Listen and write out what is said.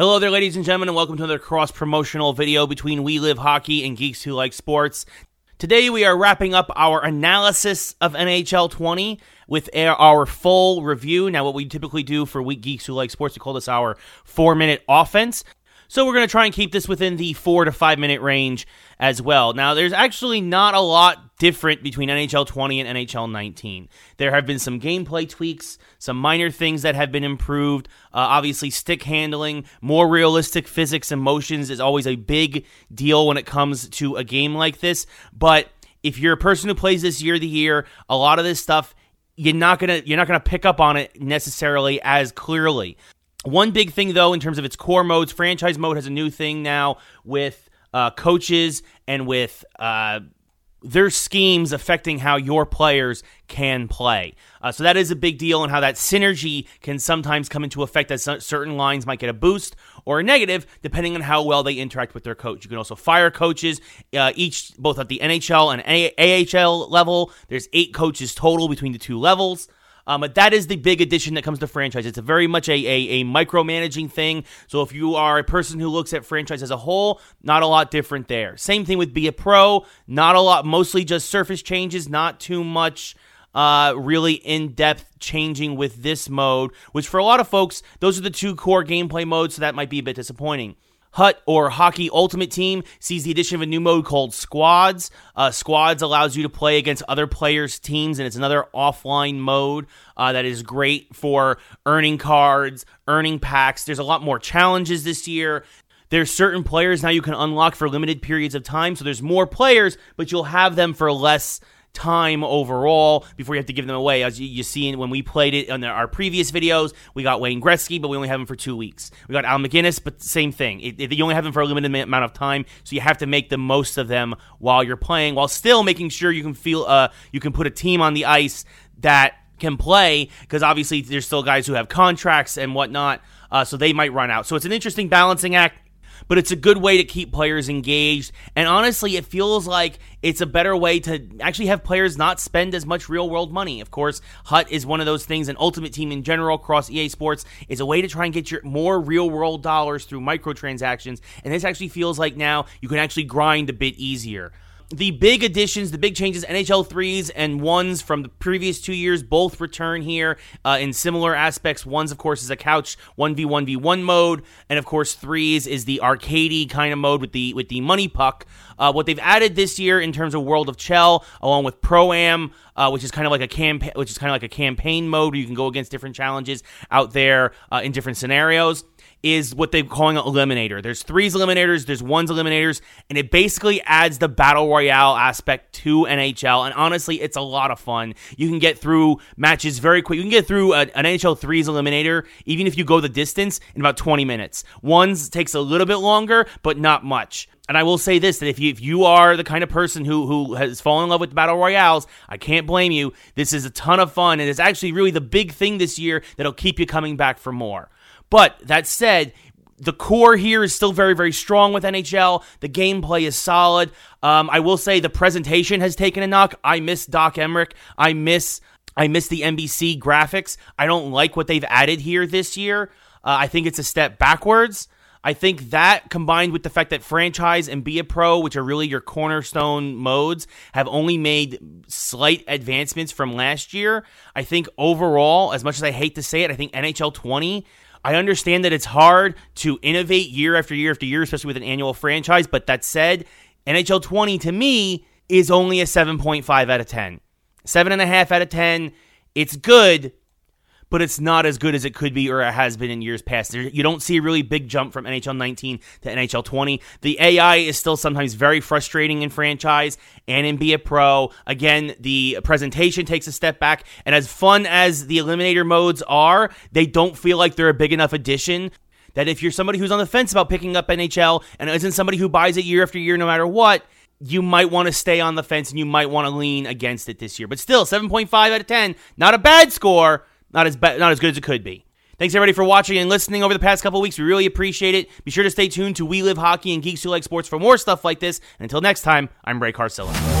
Hello there, ladies and gentlemen, and welcome to another cross promotional video between We Live Hockey and Geeks Who Like Sports. Today, we are wrapping up our analysis of NHL 20 with our full review. Now, what we typically do for Week Geeks Who Like Sports, we call this our four minute offense. So we're going to try and keep this within the four to five minute range as well. Now, there's actually not a lot different between NHL 20 and NHL 19. There have been some gameplay tweaks, some minor things that have been improved. Uh, obviously, stick handling, more realistic physics and motions is always a big deal when it comes to a game like this. But if you're a person who plays this year to year, a lot of this stuff you're not gonna you're not gonna pick up on it necessarily as clearly. One big thing, though, in terms of its core modes, franchise mode has a new thing now with uh, coaches and with uh, their schemes affecting how your players can play. Uh, so that is a big deal, and how that synergy can sometimes come into effect as certain lines might get a boost or a negative depending on how well they interact with their coach. You can also fire coaches, uh, each both at the NHL and a- AHL level. There's eight coaches total between the two levels. Um, but that is the big addition that comes to franchise. It's a very much a, a, a micromanaging thing. So if you are a person who looks at franchise as a whole, not a lot different there. Same thing with Be a Pro. Not a lot, mostly just surface changes, not too much uh, really in depth changing with this mode, which for a lot of folks, those are the two core gameplay modes, so that might be a bit disappointing. Hut or Hockey Ultimate Team sees the addition of a new mode called Squads. Uh, Squads allows you to play against other players' teams, and it's another offline mode uh, that is great for earning cards, earning packs. There's a lot more challenges this year. There's certain players now you can unlock for limited periods of time, so there's more players, but you'll have them for less time overall before you have to give them away. As you, you see when we played it in our previous videos, we got Wayne Gretzky, but we only have him for two weeks. We got Al MacInnis, but same thing. It, it, you only have them for a limited amount of time, so you have to make the most of them while you're playing, while still making sure you can feel uh, you can put a team on the ice that can play because obviously there's still guys who have contracts and whatnot, uh, so they might run out. So it's an interesting balancing act but it's a good way to keep players engaged. And honestly, it feels like it's a better way to actually have players not spend as much real world money. Of course, Hut is one of those things, and Ultimate Team in general across EA Sports is a way to try and get your more real world dollars through microtransactions. And this actually feels like now you can actually grind a bit easier the big additions, the big changes, NHL threes and ones from the previous two years both return here uh, in similar aspects. Ones, of course, is a couch one v one v one mode, and of course, threes is the arcadey kind of mode with the with the money puck. Uh, what they've added this year in terms of World of Chel, along with Pro Am, uh, which is kind of like a campaign, which is kind of like a campaign mode where you can go against different challenges out there uh, in different scenarios is what they're calling an eliminator. There's threes eliminators, there's ones eliminators, and it basically adds the battle royale aspect to NHL. And honestly, it's a lot of fun. You can get through matches very quick. You can get through a, an NHL threes eliminator, even if you go the distance, in about 20 minutes. Ones takes a little bit longer, but not much. And I will say this: that if you if you are the kind of person who who has fallen in love with battle royales, I can't blame you. This is a ton of fun, and it's actually really the big thing this year that'll keep you coming back for more. But that said, the core here is still very, very strong with NHL. The gameplay is solid. Um, I will say the presentation has taken a knock. I miss Doc Emrick. I miss I miss the NBC graphics. I don't like what they've added here this year. Uh, I think it's a step backwards. I think that combined with the fact that franchise and be a pro, which are really your cornerstone modes, have only made slight advancements from last year. I think overall, as much as I hate to say it, I think NHL 20 I understand that it's hard to innovate year after year after year, especially with an annual franchise. But that said, NHL 20 to me is only a 7.5 out of 10. 7.5 out of 10. It's good, but it's not as good as it could be or it has been in years past. You don't see a really big jump from NHL 19 to NHL 20. The AI is still sometimes very frustrating in franchise and in Be a Pro. Again, the presentation takes a step back, and as fun as the Eliminator modes are, they don't feel like they're a big enough addition that if you're somebody who's on the fence about picking up NHL and isn't somebody who buys it year after year no matter what, you might want to stay on the fence and you might want to lean against it this year. But still, 7.5 out of 10, not a bad score, not as ba- not as good as it could be. Thanks everybody for watching and listening over the past couple weeks. We really appreciate it. Be sure to stay tuned to We Live Hockey and Geeks Who Like Sports for more stuff like this. And until next time, I'm Ray Carcillo.